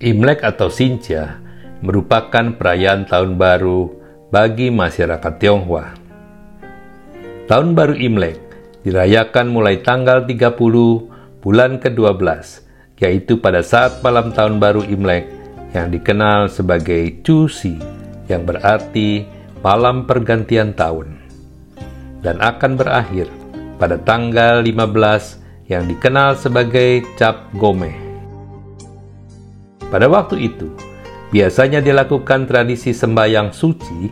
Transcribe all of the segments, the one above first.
Imlek atau Sinca merupakan perayaan tahun baru bagi masyarakat Tionghoa. Tahun baru Imlek dirayakan mulai tanggal 30 bulan ke-12, yaitu pada saat malam tahun baru Imlek yang dikenal sebagai Cusi, yang berarti malam pergantian tahun. Dan akan berakhir pada tanggal 15 yang dikenal sebagai Cap Gome. Pada waktu itu, biasanya dilakukan tradisi sembahyang suci,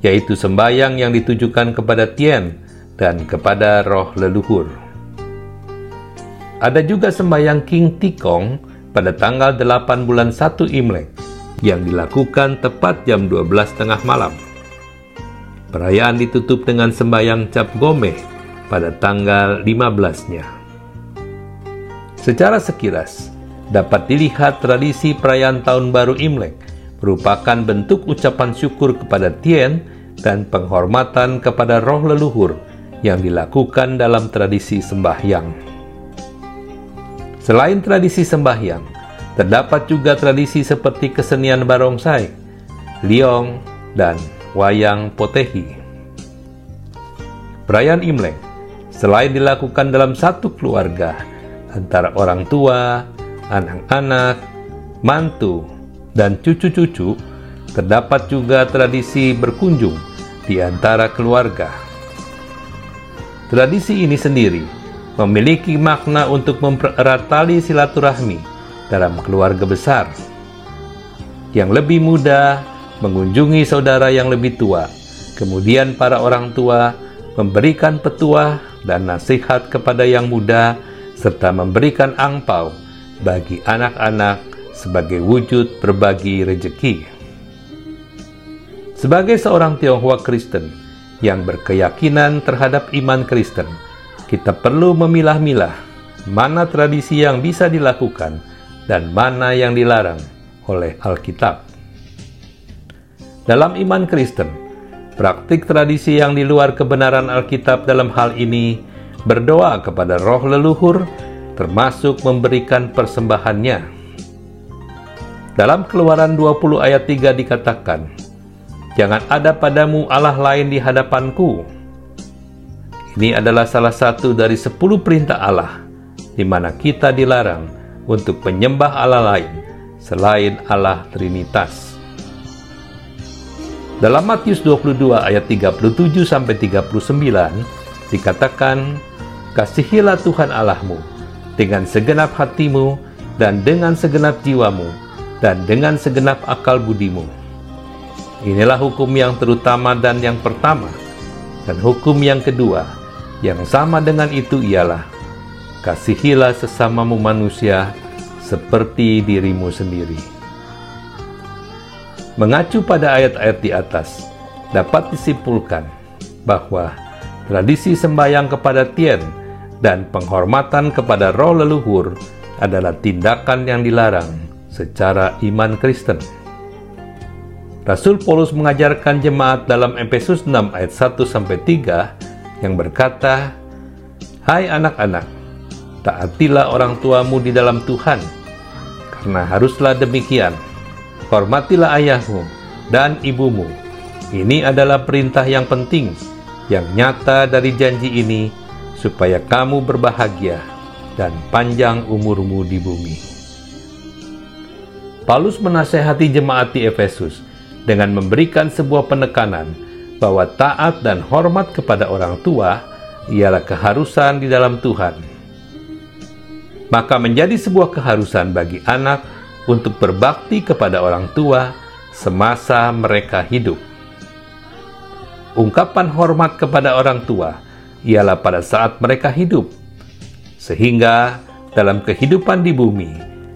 yaitu sembahyang yang ditujukan kepada Tien dan kepada roh leluhur. Ada juga sembahyang King Tikong pada tanggal 8 bulan 1 Imlek yang dilakukan tepat jam 12 tengah malam. Perayaan ditutup dengan sembahyang Cap Gome pada tanggal 15-nya. Secara sekilas, dapat dilihat tradisi perayaan Tahun Baru Imlek merupakan bentuk ucapan syukur kepada Tien dan penghormatan kepada roh leluhur yang dilakukan dalam tradisi sembahyang. Selain tradisi sembahyang, terdapat juga tradisi seperti kesenian barongsai, liong, dan wayang potehi. Perayaan Imlek selain dilakukan dalam satu keluarga antara orang tua, anak-anak, mantu, dan cucu-cucu, terdapat juga tradisi berkunjung di antara keluarga. Tradisi ini sendiri memiliki makna untuk mempererat tali silaturahmi dalam keluarga besar. Yang lebih muda mengunjungi saudara yang lebih tua, kemudian para orang tua memberikan petuah dan nasihat kepada yang muda serta memberikan angpau bagi anak-anak sebagai wujud berbagi rejeki. Sebagai seorang Tionghoa Kristen yang berkeyakinan terhadap iman Kristen, kita perlu memilah-milah mana tradisi yang bisa dilakukan dan mana yang dilarang oleh Alkitab. Dalam iman Kristen, praktik tradisi yang di luar kebenaran Alkitab dalam hal ini berdoa kepada roh leluhur termasuk memberikan persembahannya. Dalam keluaran 20 ayat 3 dikatakan, Jangan ada padamu Allah lain di hadapanku. Ini adalah salah satu dari sepuluh perintah Allah, di mana kita dilarang untuk menyembah Allah lain selain Allah Trinitas. Dalam Matius 22 ayat 37 sampai 39 dikatakan, "Kasihilah Tuhan Allahmu dengan segenap hatimu dan dengan segenap jiwamu dan dengan segenap akal budimu. Inilah hukum yang terutama dan yang pertama, dan hukum yang kedua yang sama dengan itu ialah kasihilah sesamamu manusia seperti dirimu sendiri. Mengacu pada ayat-ayat di atas, dapat disimpulkan bahwa tradisi sembahyang kepada Tien dan penghormatan kepada roh leluhur adalah tindakan yang dilarang secara iman Kristen. Rasul Paulus mengajarkan jemaat dalam Efesus 6 ayat 1 sampai 3 yang berkata, "Hai anak-anak, taatilah orang tuamu di dalam Tuhan, karena haruslah demikian. Hormatilah ayahmu dan ibumu. Ini adalah perintah yang penting yang nyata dari janji ini supaya kamu berbahagia dan panjang umurmu di bumi. Paulus menasehati jemaat di Efesus dengan memberikan sebuah penekanan bahwa taat dan hormat kepada orang tua ialah keharusan di dalam Tuhan. Maka menjadi sebuah keharusan bagi anak untuk berbakti kepada orang tua semasa mereka hidup. Ungkapan hormat kepada orang tua ialah pada saat mereka hidup. Sehingga dalam kehidupan di bumi,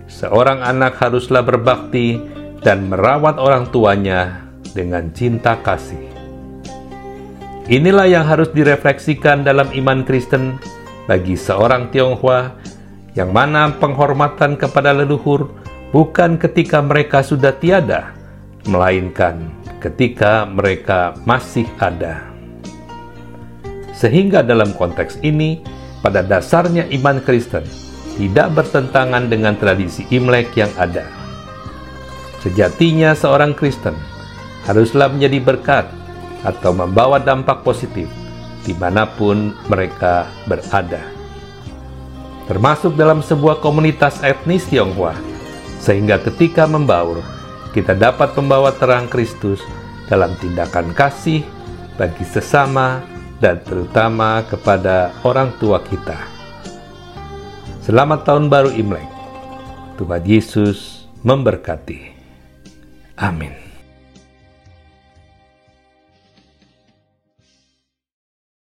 seorang anak haruslah berbakti dan merawat orang tuanya dengan cinta kasih. Inilah yang harus direfleksikan dalam iman Kristen bagi seorang Tionghoa yang mana penghormatan kepada leluhur bukan ketika mereka sudah tiada, melainkan ketika mereka masih ada. Sehingga dalam konteks ini, pada dasarnya iman Kristen tidak bertentangan dengan tradisi Imlek yang ada. Sejatinya seorang Kristen haruslah menjadi berkat atau membawa dampak positif di mana pun mereka berada. Termasuk dalam sebuah komunitas etnis Tionghoa, sehingga ketika membaur, kita dapat membawa terang Kristus dalam tindakan kasih bagi sesama dan terutama kepada orang tua kita. Selamat Tahun Baru Imlek. Tuhan Yesus memberkati. Amin.